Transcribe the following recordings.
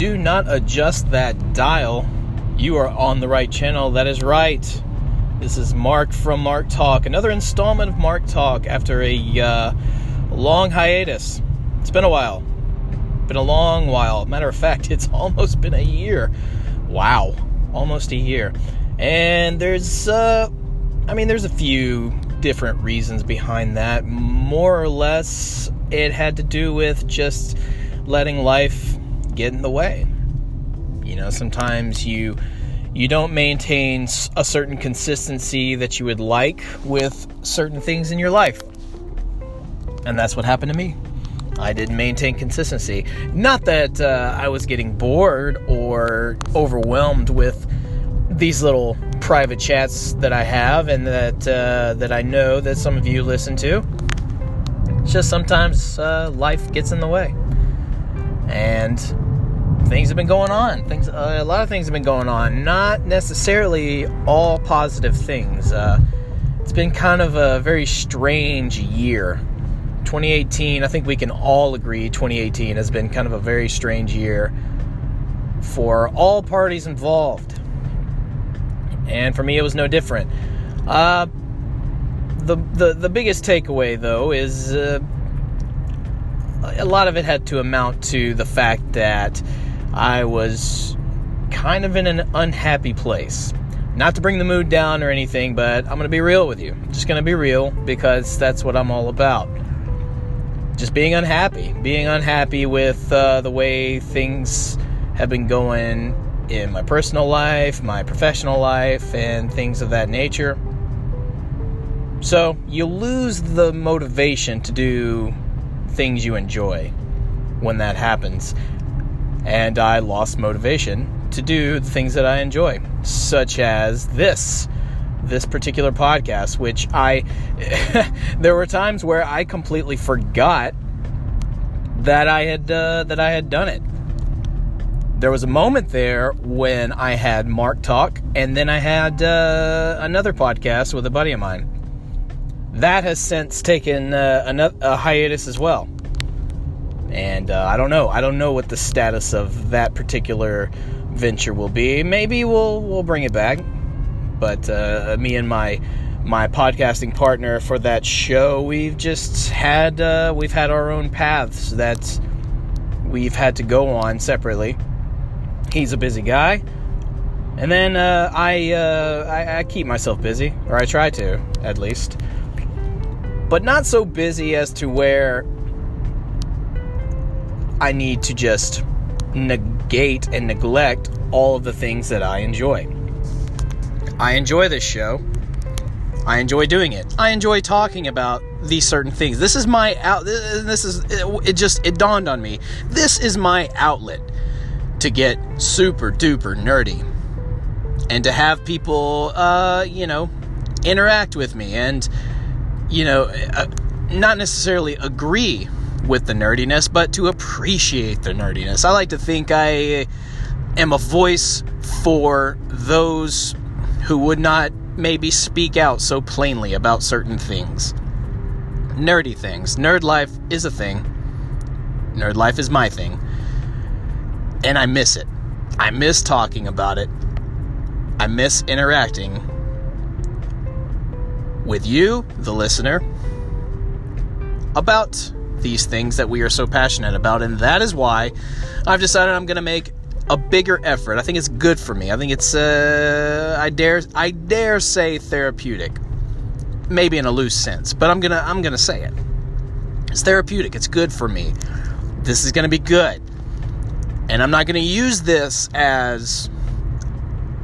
do not adjust that dial, you are on the right channel. That is right. This is Mark from Mark Talk, another installment of Mark Talk after a uh, long hiatus. It's been a while. Been a long while. Matter of fact, it's almost been a year. Wow, almost a year. And there's, uh, I mean, there's a few different reasons behind that. More or less, it had to do with just letting life get in the way. You know, sometimes you you don't maintain a certain consistency that you would like with certain things in your life. And that's what happened to me. I didn't maintain consistency. Not that uh, I was getting bored or overwhelmed with these little private chats that I have and that uh, that I know that some of you listen to. It's just sometimes uh, life gets in the way, and things have been going on. Things, uh, a lot of things have been going on. Not necessarily all positive things. Uh, it's been kind of a very strange year. 2018, I think we can all agree 2018 has been kind of a very strange year for all parties involved. And for me, it was no different. Uh, the, the, the biggest takeaway, though, is uh, a lot of it had to amount to the fact that I was kind of in an unhappy place. Not to bring the mood down or anything, but I'm going to be real with you. Just going to be real because that's what I'm all about. Just being unhappy. Being unhappy with uh, the way things have been going in my personal life, my professional life, and things of that nature. So you lose the motivation to do things you enjoy when that happens and I lost motivation to do the things that I enjoy, such as this this particular podcast which I there were times where I completely forgot that I had uh, that I had done it. There was a moment there when I had Mark talk, and then I had uh, another podcast with a buddy of mine. That has since taken uh, a, hiatus as well and uh, I don't know. I don't know what the status of that particular venture will be. Maybe we'll we'll bring it back. But uh, me and my my podcasting partner for that show, we've just had uh, we've had our own paths that we've had to go on separately. He's a busy guy, and then uh, I, uh, I I keep myself busy, or I try to at least, but not so busy as to where I need to just negate and neglect all of the things that I enjoy. I enjoy this show. I enjoy doing it. I enjoy talking about these certain things. This is my out. This is it. Just it dawned on me. This is my outlet to get super duper nerdy and to have people, uh, you know, interact with me and you know, uh, not necessarily agree with the nerdiness, but to appreciate the nerdiness. I like to think I am a voice for those who would not maybe speak out so plainly about certain things. Nerdy things. Nerd life is a thing. Nerd life is my thing. And I miss it. I miss talking about it. I miss interacting with you, the listener, about these things that we are so passionate about. And that is why I've decided I'm going to make a bigger effort. I think it's good for me. I think it's uh, I dare I dare say therapeutic. Maybe in a loose sense, but I'm going to I'm going to say it. It's therapeutic. It's good for me. This is going to be good. And I'm not going to use this as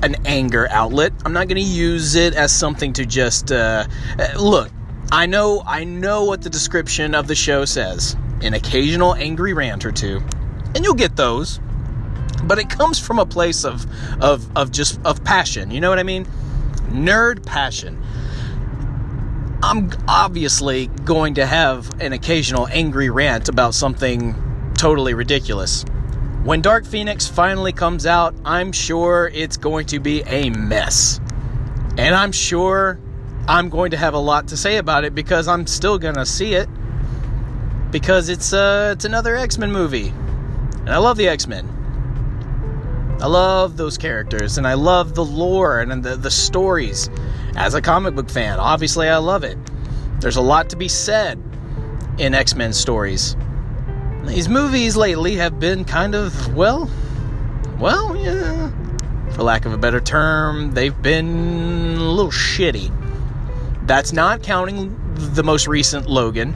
an anger outlet. I'm not going to use it as something to just uh, look. I know I know what the description of the show says. An occasional angry rant or two. And you'll get those. But it comes from a place of of of just of passion. You know what I mean? Nerd passion. I'm obviously going to have an occasional angry rant about something totally ridiculous. When Dark Phoenix finally comes out, I'm sure it's going to be a mess. And I'm sure I'm going to have a lot to say about it because I'm still going to see it because it's uh it's another X-Men movie. And I love the X-Men. I love those characters and I love the lore and the, the stories. As a comic book fan, obviously I love it. There's a lot to be said in X Men stories. These movies lately have been kind of, well, well, yeah, for lack of a better term, they've been a little shitty. That's not counting the most recent Logan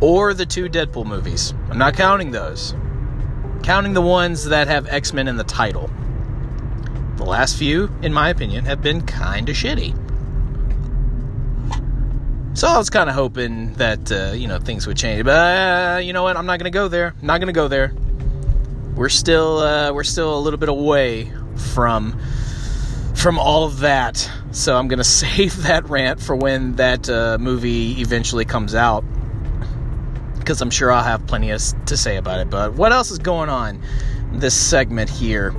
or the two Deadpool movies. I'm not counting those. Counting the ones that have X Men in the title. The last few, in my opinion, have been kind of shitty. So I was kind of hoping that uh, you know things would change, but uh, you know what? I'm not to go there. I'm not to go there. We're still uh, we're still a little bit away from from all of that. So I'm going to save that rant for when that uh, movie eventually comes out, because I'm sure I'll have plenty of, to say about it. But what else is going on this segment here?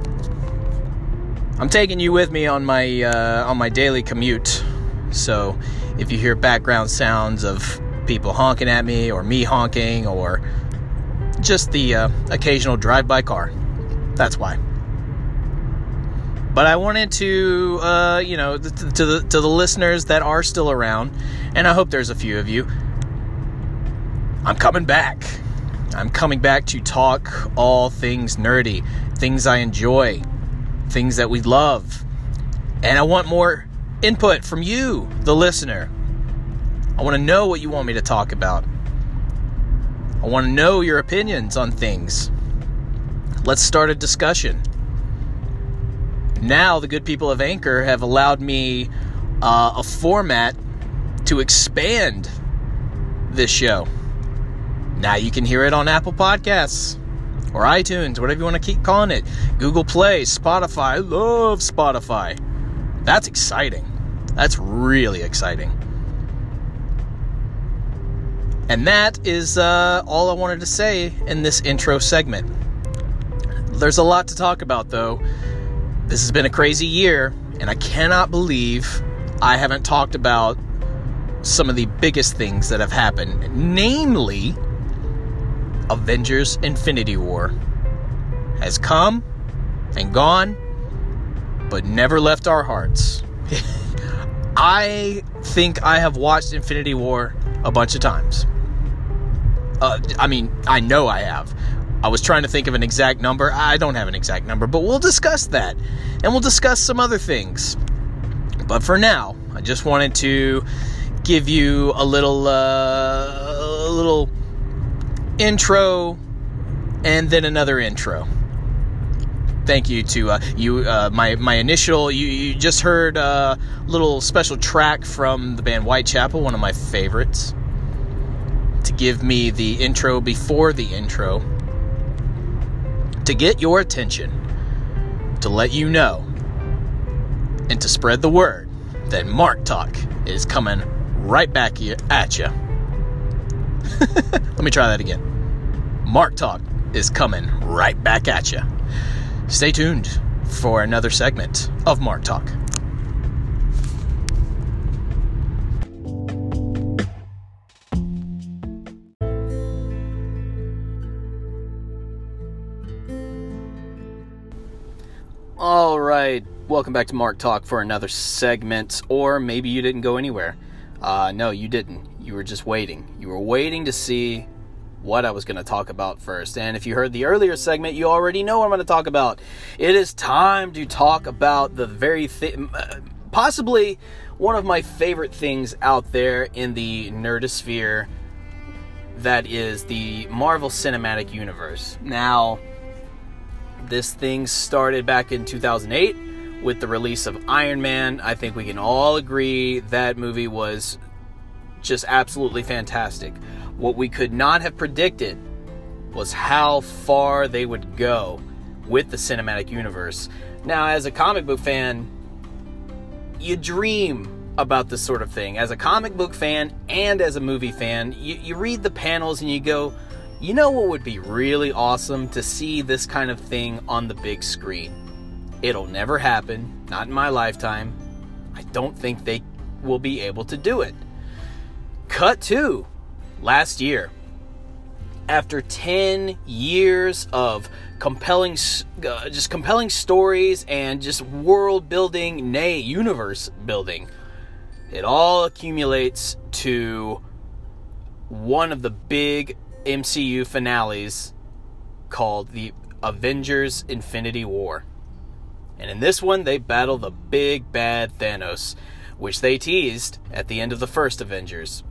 I'm taking you with me on my uh, on my daily commute, so if you hear background sounds of people honking at me or me honking or just the uh, occasional drive by car. That's why. But I wanted to, uh, you know, to the to the listeners that are still around, and I hope there's a few of you. I'm coming back. I'm coming back to talk all things nerdy, things I enjoy, things that we love, and I want more input from you, the listener. I want to know what you want me to talk about. I want to know your opinions on things. Let's start a discussion. Now, the good people of Anchor have allowed me uh, a format to expand this show. Now you can hear it on Apple Podcasts or iTunes, whatever you want to keep calling it. Google Play, Spotify. I love Spotify. That's exciting. That's really exciting. And that is uh, all I wanted to say in this intro segment. There's a lot to talk about, though. This has been a crazy year, and I cannot believe I haven't talked about some of the biggest things that have happened, namely Avengers Infinity War has come and gone, but never left our hearts. I think I have watched Infinity War a bunch of times. Uh, I mean, I know I have. I was trying to think of an exact number. I don't have an exact number, but we'll discuss that. And we'll discuss some other things. But for now, I just wanted to give you a little uh, a little intro and then another intro thank you to uh, you. Uh, my my initial you, you just heard a uh, little special track from the band Whitechapel, one of my favorites, to give me the intro before the intro, to get your attention, to let you know, and to spread the word that Mark Talk is coming right back at you. Let me try that again. Mark Talk is coming right back at you. Stay tuned for another segment of Mark Talk. Welcome back to Mark Talk for another segment, or maybe you didn't go anywhere. Uh, no, you didn't. You were just waiting. You were waiting to see what I was going to talk about first. And if you heard the earlier segment, you already know what I'm going to talk about. It is time to talk about the very thing, possibly one of my favorite things out there in the nerdosphere that is the Marvel Cinematic Universe. Now, this thing started back in 2008 with the release of Iron Man. I think we can all agree that movie was just absolutely fantastic. What we could not have predicted was how far they would go with the cinematic universe. Now, as a comic book fan, you dream about this sort of thing. As a comic book fan and as a movie fan, you, you read the panels and you go, you know what would be really awesome to see this kind of thing on the big screen? It'll never happen, not in my lifetime. I don't think they will be able to do it. Cut 2 last year. after 10 years of compelling uh, just compelling stories and just world building nay universe building it all accumulates to one of the big MCU finales called the Avengers Infinity War. And in this one, they battle the big bad Thanos, which they teased at the end of the first Avengers.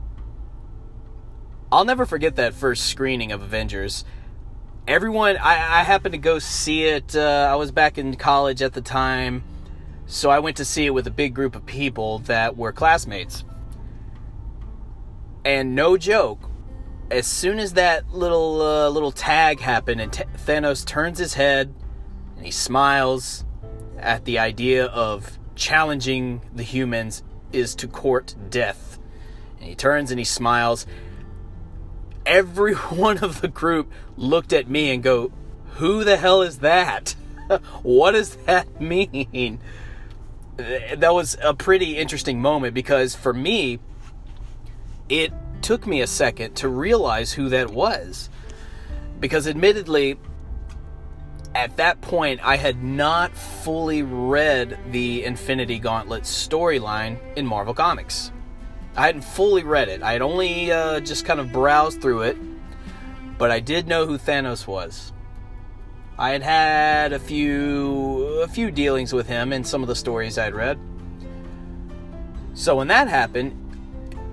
I'll never forget that first screening of Avengers. Everyone, I, I happened to go see it. Uh, I was back in college at the time, so I went to see it with a big group of people that were classmates. And no joke, as soon as that little uh, little tag happened and T- Thanos turns his head and he smiles at the idea of challenging the humans is to court death. And he turns and he smiles every one of the group looked at me and go, Who the hell is that? what does that mean? That was a pretty interesting moment because for me, it took me a second to realize who that was. Because admittedly, at that point, I had not fully read the Infinity Gauntlet storyline in Marvel Comics. I hadn't fully read it. I had only uh, just kind of browsed through it, but I did know who Thanos was. I had had a few a few dealings with him in some of the stories I'd read. So when that happened,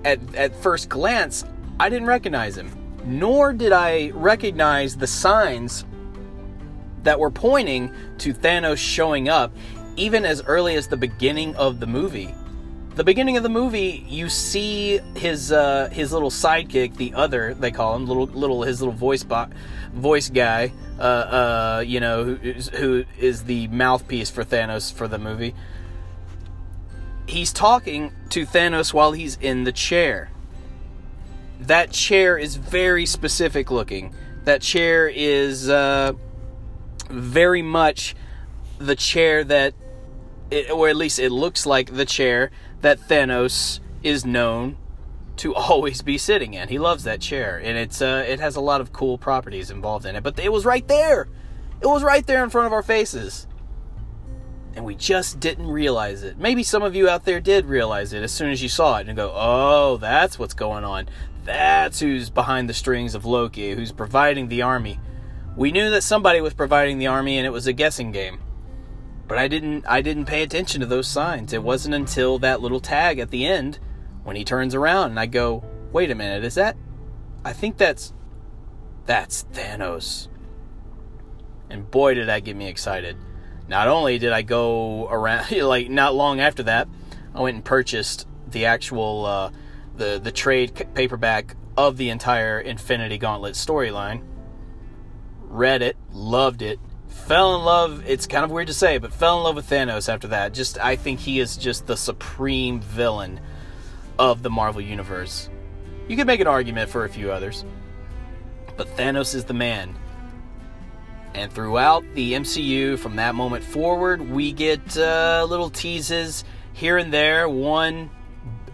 at at first glance, I didn't recognize him. Nor did I recognize the signs that were pointing to Thanos showing up even as early as the beginning of the movie the beginning of the movie, you see his uh, his little sidekick, the other they call him, little little his little voice bo- voice guy, uh, uh, you know, who, who is the mouthpiece for Thanos for the movie. He's talking to Thanos while he's in the chair. That chair is very specific looking. That chair is uh, very much the chair that, it, or at least it looks like the chair that Thanos is known to always be sitting in. He loves that chair, and it's uh, it has a lot of cool properties involved in it. But it was right there. It was right there in front of our faces. And we just didn't realize it. Maybe some of you out there did realize it as soon as you saw it and go, "Oh, that's what's going on. That's who's behind the strings of Loki, who's providing the army." We knew that somebody was providing the army and it was a guessing game. But I didn't I didn't pay attention to those signs. It wasn't until that little tag at the end when he turns around and I go, "Wait a minute, is that I think that's that's Thanos." And boy did that get me excited. Not only did I go around like not long after that, I went and purchased the actual uh, the the trade paperback of the entire Infinity Gauntlet storyline. Read it, loved it, fell in love. It's kind of weird to say, but fell in love with Thanos after that. Just I think he is just the supreme villain of the Marvel universe. You could make an argument for a few others, but Thanos is the man. And throughout the MCU, from that moment forward, we get uh, little teases here and there. One,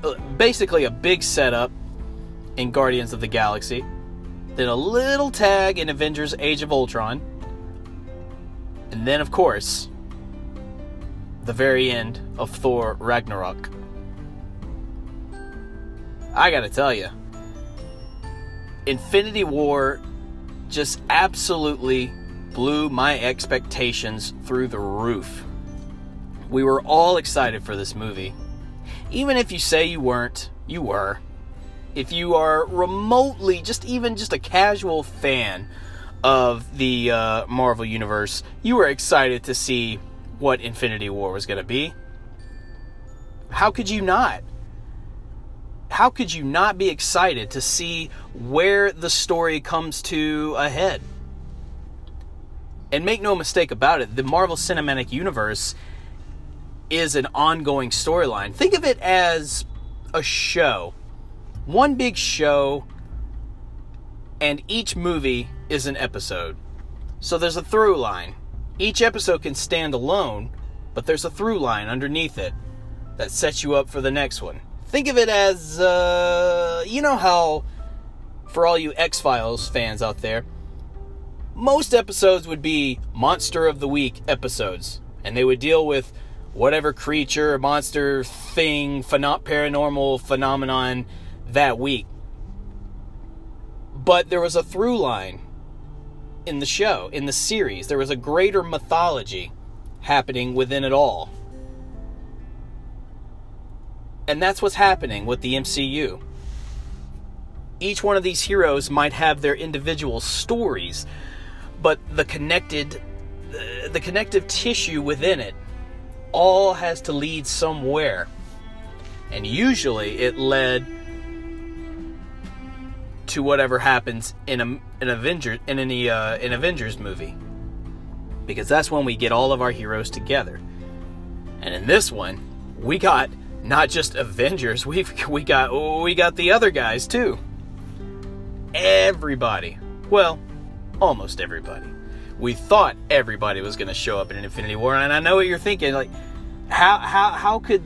uh, basically a big setup in Guardians of the Galaxy, then a little tag in Avengers: Age of Ultron and then, of course, the very end of Thor Ragnarok. I gotta tell you, Infinity War just absolutely blew my expectations through the roof. We were all excited for this movie. Even if you say you weren't, you were. If you are remotely, just even just a casual fan of the uh, Marvel Universe, you were excited to see what Infinity War was going to be. How could you not? How could you not be excited to see where the story comes to a head? And make no mistake about it, the Marvel Cinematic Universe is an ongoing storyline. Think of it as a show. One big show, and each movie is an episode. So there's a through line. Each episode can stand alone, but there's a through line underneath it that sets you up for the next one. Think of it as, uh, you know how for all you X Files fans out there, most episodes would be Monster of the Week episodes, and they would deal with whatever creature, monster, thing, paranormal phenomenon that week. But there was a through line in the show, in the series. There was a greater mythology happening within it all. And that's what's happening with the MCU. Each one of these heroes might have their individual stories, but the connected the connective tissue within it all has to lead somewhere. And usually it led to whatever happens in a, an Avenger in any uh, an Avengers movie. Because that's when we get all of our heroes together. And in this one, we got not just Avengers, we've we got we got the other guys too. Everybody. Well, almost everybody. We thought everybody was going to show up in Infinity War, and I know what you're thinking. Like, how how how could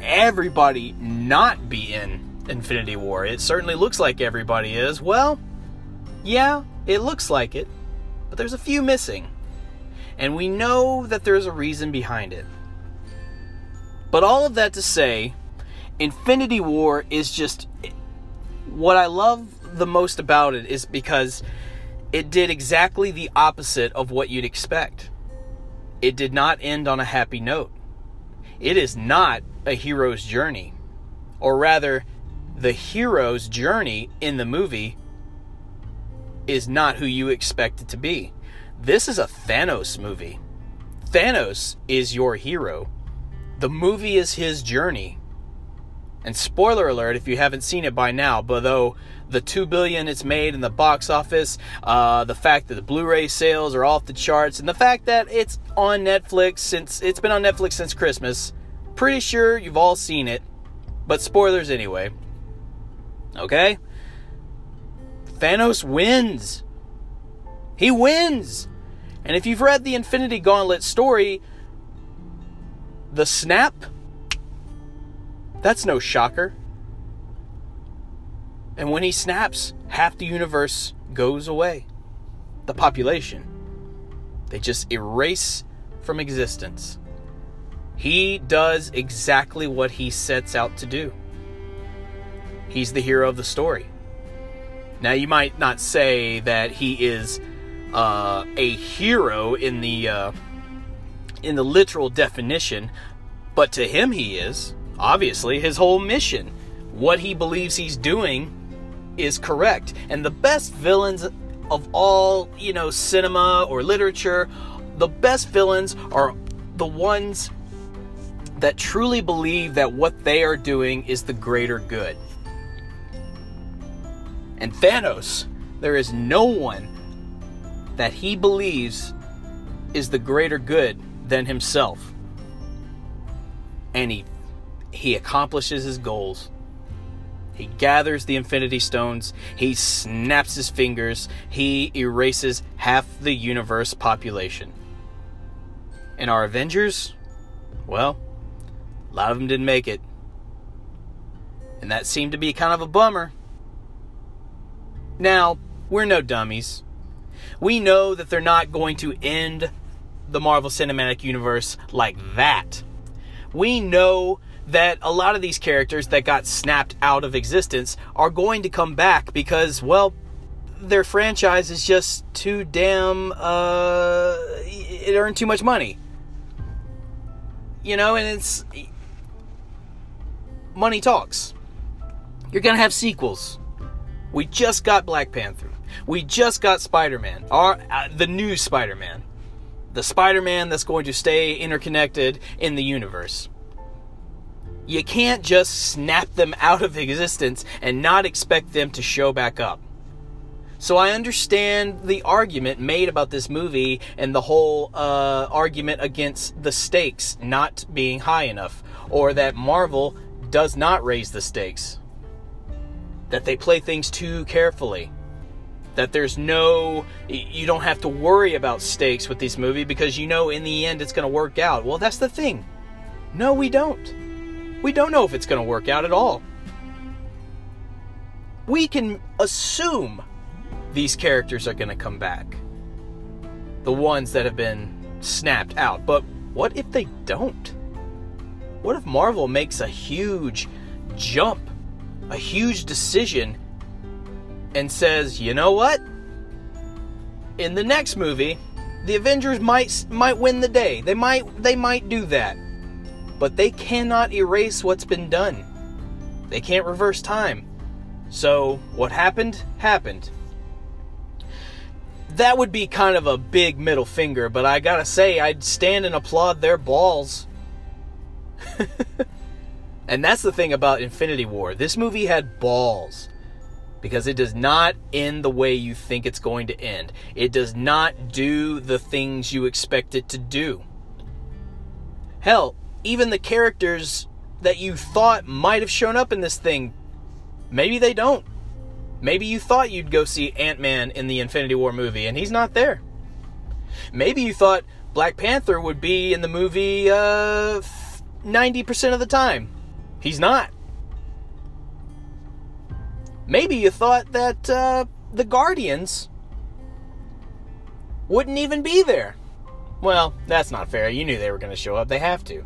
everybody not be in Infinity War? It certainly looks like everybody is. Well, yeah, it looks like it, but there's a few missing, and we know that there's a reason behind it. But all of that to say, Infinity War is just what I love the most about it is because it did exactly the opposite of what you'd expect. It did not end on a happy note. It is not a hero's journey. Or rather, the hero's journey in the movie is not who you expect it to be. This is a Thanos movie. Thanos is your hero. The movie is his journey. And spoiler alert if you haven't seen it by now, but though the two billion it's made in the box office, uh, the fact that the Blu-ray sales are off the charts, and the fact that it's on Netflix since it's been on Netflix since Christmas. Pretty sure you've all seen it, but spoilers anyway. Okay? Thanos wins. He wins. And if you've read the Infinity Gauntlet story, the snap, that's no shocker. And when he snaps, half the universe goes away. The population. They just erase from existence. He does exactly what he sets out to do. He's the hero of the story. Now, you might not say that he is uh, a hero in the uh, in the literal definition, but to him he is. Obviously, his whole mission, what he believes he's doing, is correct. And the best villains of all, you know, cinema or literature, the best villains are the ones that truly believe that what they are doing is the greater good. And Thanos, there is no one that he believes is the greater good than himself. And he he accomplishes his goals. He gathers the Infinity Stones, he snaps his fingers, he erases half the universe population. And our Avengers, well, a lot of them didn't make it. And that seemed to be kind of a bummer. Now, we're no dummies. We know that they're not going to end the Marvel Cinematic Universe like that. We know that a lot of these characters that got snapped out of existence are going to come back because, well, their franchise is just too damn, uh, it earned too much money. You know, and it's. Money talks. You're gonna have sequels. We just got Black Panther. We just got Spider Man, uh, the new Spider Man, the Spider Man that's going to stay interconnected in the universe. You can't just snap them out of existence and not expect them to show back up. So I understand the argument made about this movie and the whole uh, argument against the stakes not being high enough, or that Marvel does not raise the stakes, that they play things too carefully, that there's no, you don't have to worry about stakes with this movie because you know in the end it's going to work out. Well, that's the thing. No, we don't. We don't know if it's going to work out at all. we can assume these characters are going to come back. The ones that have been snapped out. But what if they don't? What if Marvel makes a huge jump, a huge decision, and says, you know what? In the next movie, the Avengers might might win the day. They might they might do that. But they cannot erase what's been done. They can't reverse time. So, what happened happened. That would be kind of a big middle finger, but I got to say I'd stand and applaud their balls. and that's the thing about Infinity War. This movie had balls because it does not end the way you think it's going to end. It does not do the things you expect it to do. Hell, even the characters that you thought might have shown up in this thing, maybe they don't. Maybe you thought you'd go see Ant Man in the Infinity War movie, and he's not there. Maybe you thought Black Panther would be in the movie uh, 90% of the time. He's not. Maybe you thought that uh, the Guardians wouldn't even be there. Well, that's not fair. You knew they were going to show up. They have to.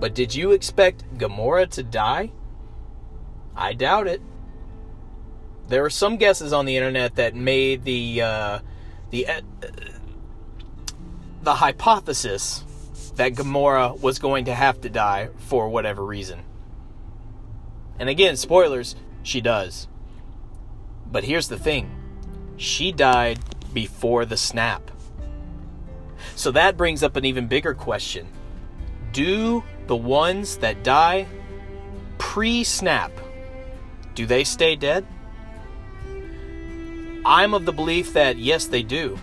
But did you expect Gamora to die? I doubt it. There were some guesses on the internet that made the uh, the uh, the hypothesis that Gamora was going to have to die for whatever reason. And again, spoilers, she does. But here's the thing she died before the snap. So that brings up an even bigger question Do the ones that die pre snap, do they stay dead? I'm of the belief that yes, they do.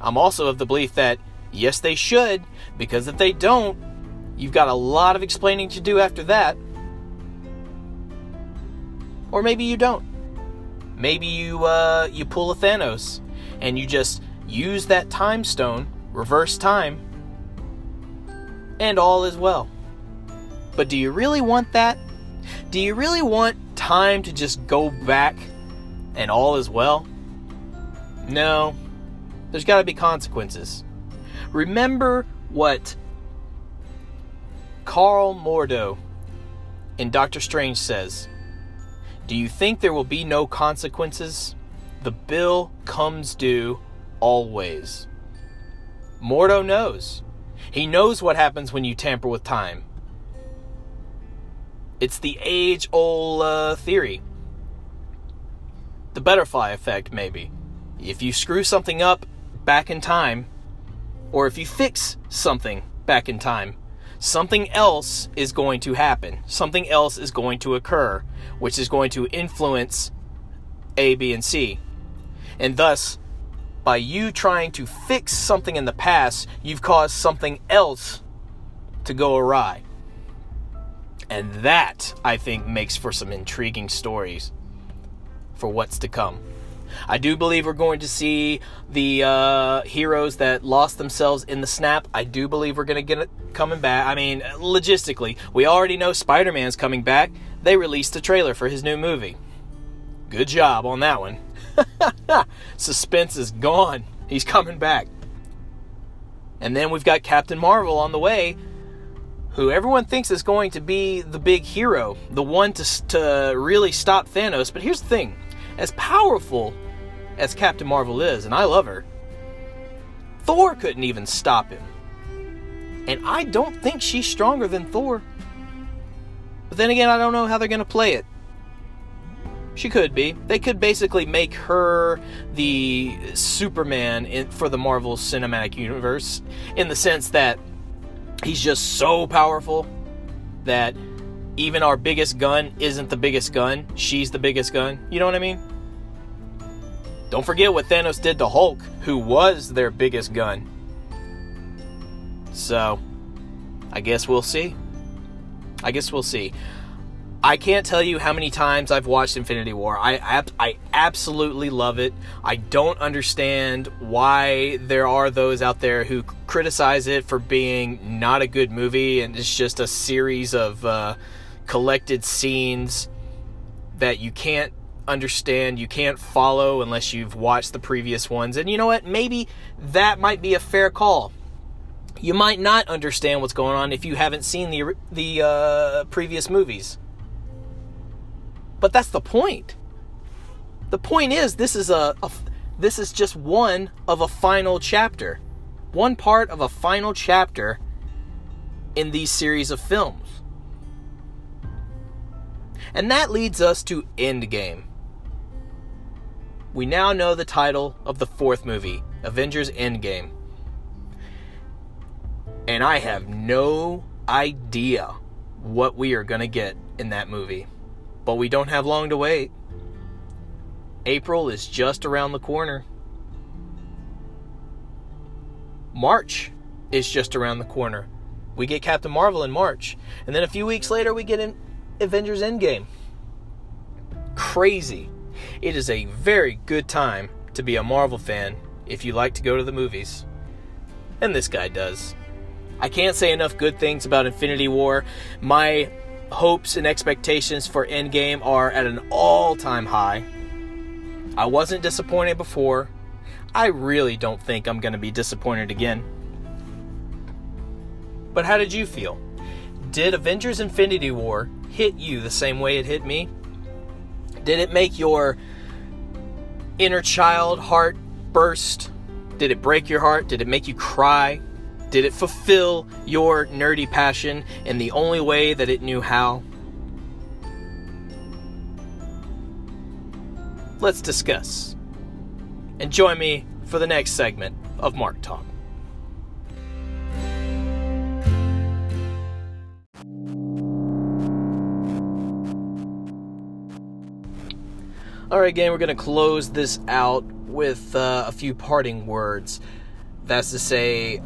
I'm also of the belief that yes, they should, because if they don't, you've got a lot of explaining to do after that. Or maybe you don't. Maybe you uh, you pull a Thanos and you just use that time stone, reverse time, and all is well. But do you really want that? Do you really want time to just go back and all is well? No. There's got to be consequences. Remember what Karl Mordo in Doctor Strange says do you think there will be no consequences? The bill comes due always. Mordo knows. He knows what happens when you tamper with time. It's the age old uh, theory. The butterfly effect, maybe. If you screw something up back in time, or if you fix something back in time, something else is going to happen. Something else is going to occur, which is going to influence A, B, and C. And thus, by you trying to fix something in the past, you've caused something else to go awry. And that, I think, makes for some intriguing stories for what's to come. I do believe we're going to see the uh, heroes that lost themselves in the snap. I do believe we're going to get it coming back. I mean, logistically, we already know Spider Man's coming back. They released a trailer for his new movie. Good job on that one. Suspense is gone. He's coming back. And then we've got Captain Marvel on the way, who everyone thinks is going to be the big hero, the one to, to really stop Thanos. But here's the thing as powerful as Captain Marvel is, and I love her, Thor couldn't even stop him. And I don't think she's stronger than Thor. But then again, I don't know how they're going to play it. She could be. They could basically make her the Superman in, for the Marvel Cinematic Universe in the sense that he's just so powerful that even our biggest gun isn't the biggest gun. She's the biggest gun. You know what I mean? Don't forget what Thanos did to Hulk, who was their biggest gun. So, I guess we'll see. I guess we'll see. I can't tell you how many times I've watched Infinity War. I, I absolutely love it. I don't understand why there are those out there who criticize it for being not a good movie and it's just a series of uh, collected scenes that you can't understand, you can't follow unless you've watched the previous ones. And you know what? Maybe that might be a fair call. You might not understand what's going on if you haven't seen the the uh, previous movies. But that's the point. The point is this is a, a this is just one of a final chapter. One part of a final chapter in these series of films. And that leads us to Endgame. We now know the title of the fourth movie, Avengers Endgame. And I have no idea what we are going to get in that movie. But we don't have long to wait. April is just around the corner. March is just around the corner. We get Captain Marvel in March. And then a few weeks later, we get in Avengers Endgame. Crazy. It is a very good time to be a Marvel fan if you like to go to the movies. And this guy does. I can't say enough good things about Infinity War. My hopes and expectations for Endgame are at an all time high. I wasn't disappointed before. I really don't think I'm going to be disappointed again. But how did you feel? Did Avengers Infinity War hit you the same way it hit me? Did it make your inner child heart burst? Did it break your heart? Did it make you cry? Did it fulfill your nerdy passion in the only way that it knew how? Let's discuss. And join me for the next segment of Mark Talk. All right, gang, we're going to close this out with uh, a few parting words. That's to say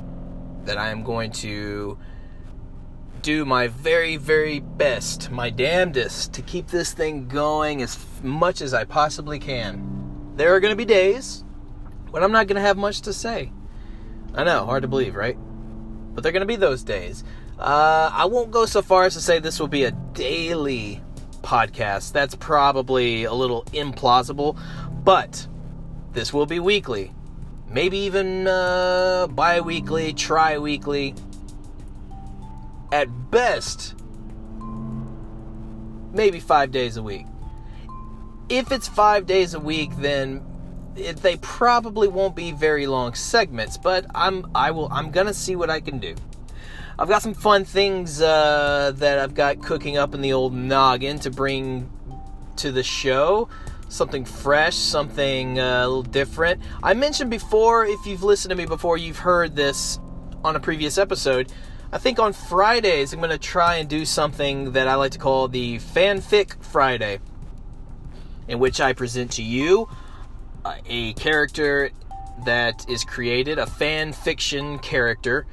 that I am going to do my very, very best, my damnedest, to keep this thing going as much as I possibly can. There are going to be days when I'm not going to have much to say. I know, hard to believe, right? But they're going to be those days. Uh, I won't go so far as to say this will be a daily podcast. That's probably a little implausible, but this will be weekly. Maybe even uh, bi weekly, tri weekly. At best, maybe five days a week. If it's five days a week, then it, they probably won't be very long segments. But I'm I will I'm gonna see what I can do. I've got some fun things uh, that I've got cooking up in the old noggin to bring to the show. Something fresh, something uh, a little different. I mentioned before, if you've listened to me before, you've heard this on a previous episode. I think on Fridays, I'm going to try and do something that I like to call the Fanfic Friday, in which I present to you uh, a character that is created, a fan fiction character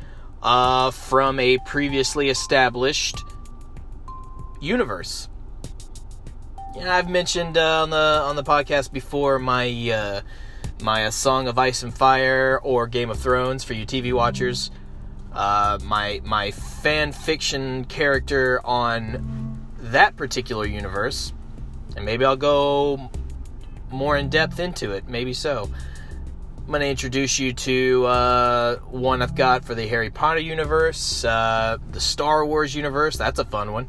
uh, from a previously established universe. Yeah, I've mentioned uh, on the on the podcast before my uh, my Song of Ice and Fire or Game of Thrones for you TV watchers. Uh, my my fan fiction character on that particular universe, and maybe I'll go more in depth into it. Maybe so. I'm going to introduce you to uh, one I've got for the Harry Potter universe, uh, the Star Wars universe. That's a fun one.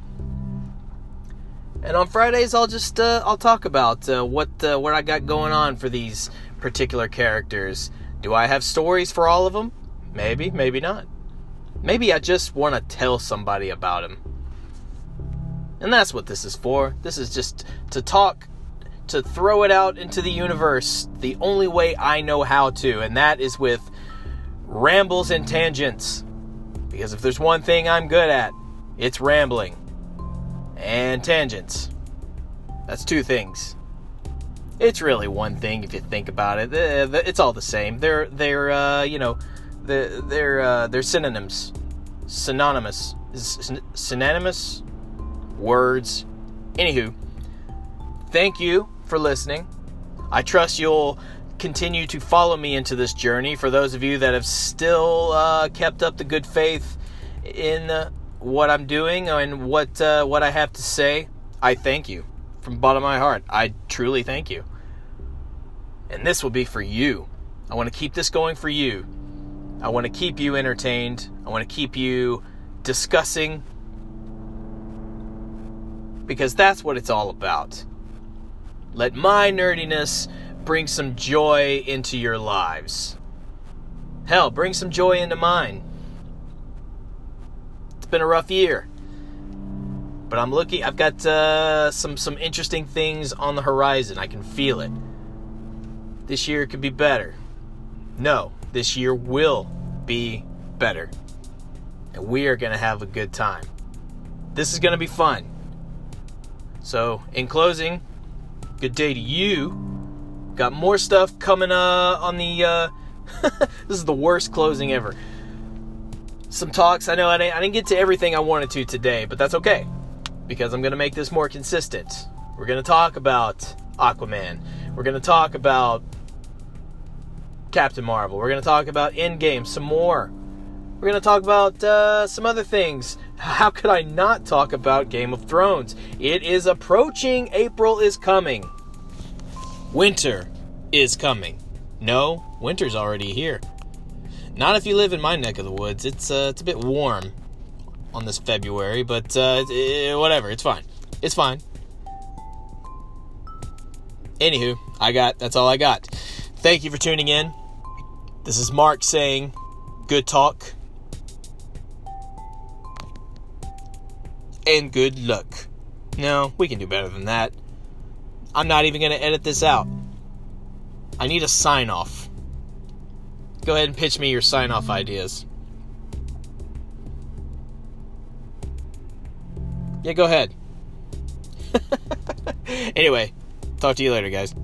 And on Fridays, I'll just uh, I'll talk about uh, what uh, what I got going on for these particular characters. Do I have stories for all of them? Maybe, maybe not. Maybe I just want to tell somebody about them. And that's what this is for. This is just to talk to throw it out into the universe the only way I know how to, and that is with rambles and tangents. Because if there's one thing I'm good at, it's rambling and tangents. That's two things. It's really one thing if you think about it. It's all the same. They're they're uh, you know they're they're, uh, they're synonyms, synonymous, synonymous words. Anywho, thank you for listening. I trust you'll continue to follow me into this journey. For those of you that have still uh, kept up the good faith in uh, what I'm doing and what uh, what I have to say, I thank you from bottom of my heart. I truly thank you. And this will be for you. I want to keep this going for you. I want to keep you entertained. I want to keep you discussing because that's what it's all about. Let my nerdiness bring some joy into your lives. Hell, bring some joy into mine. It's been a rough year. But I'm looking I've got uh, some some interesting things on the horizon. I can feel it. This year could be better. No, this year will be better. And we are going to have a good time. This is going to be fun. So, in closing, good day to you. Got more stuff coming uh, on the. Uh, this is the worst closing ever. Some talks. I know I didn't, I didn't get to everything I wanted to today, but that's okay because I'm going to make this more consistent. We're going to talk about Aquaman. We're going to talk about Captain Marvel. We're going to talk about Endgame some more. We're going to talk about uh, some other things. How could I not talk about Game of Thrones? It is approaching. April is coming. Winter is coming. No, winter's already here. Not if you live in my neck of the woods. It's uh, it's a bit warm on this February, but uh, it, whatever. It's fine. It's fine. Anywho, I got that's all I got. Thank you for tuning in. This is Mark saying, good talk and good luck. No, we can do better than that. I'm not even going to edit this out. I need a sign off. Go ahead and pitch me your sign off ideas. Yeah, go ahead. anyway, talk to you later, guys.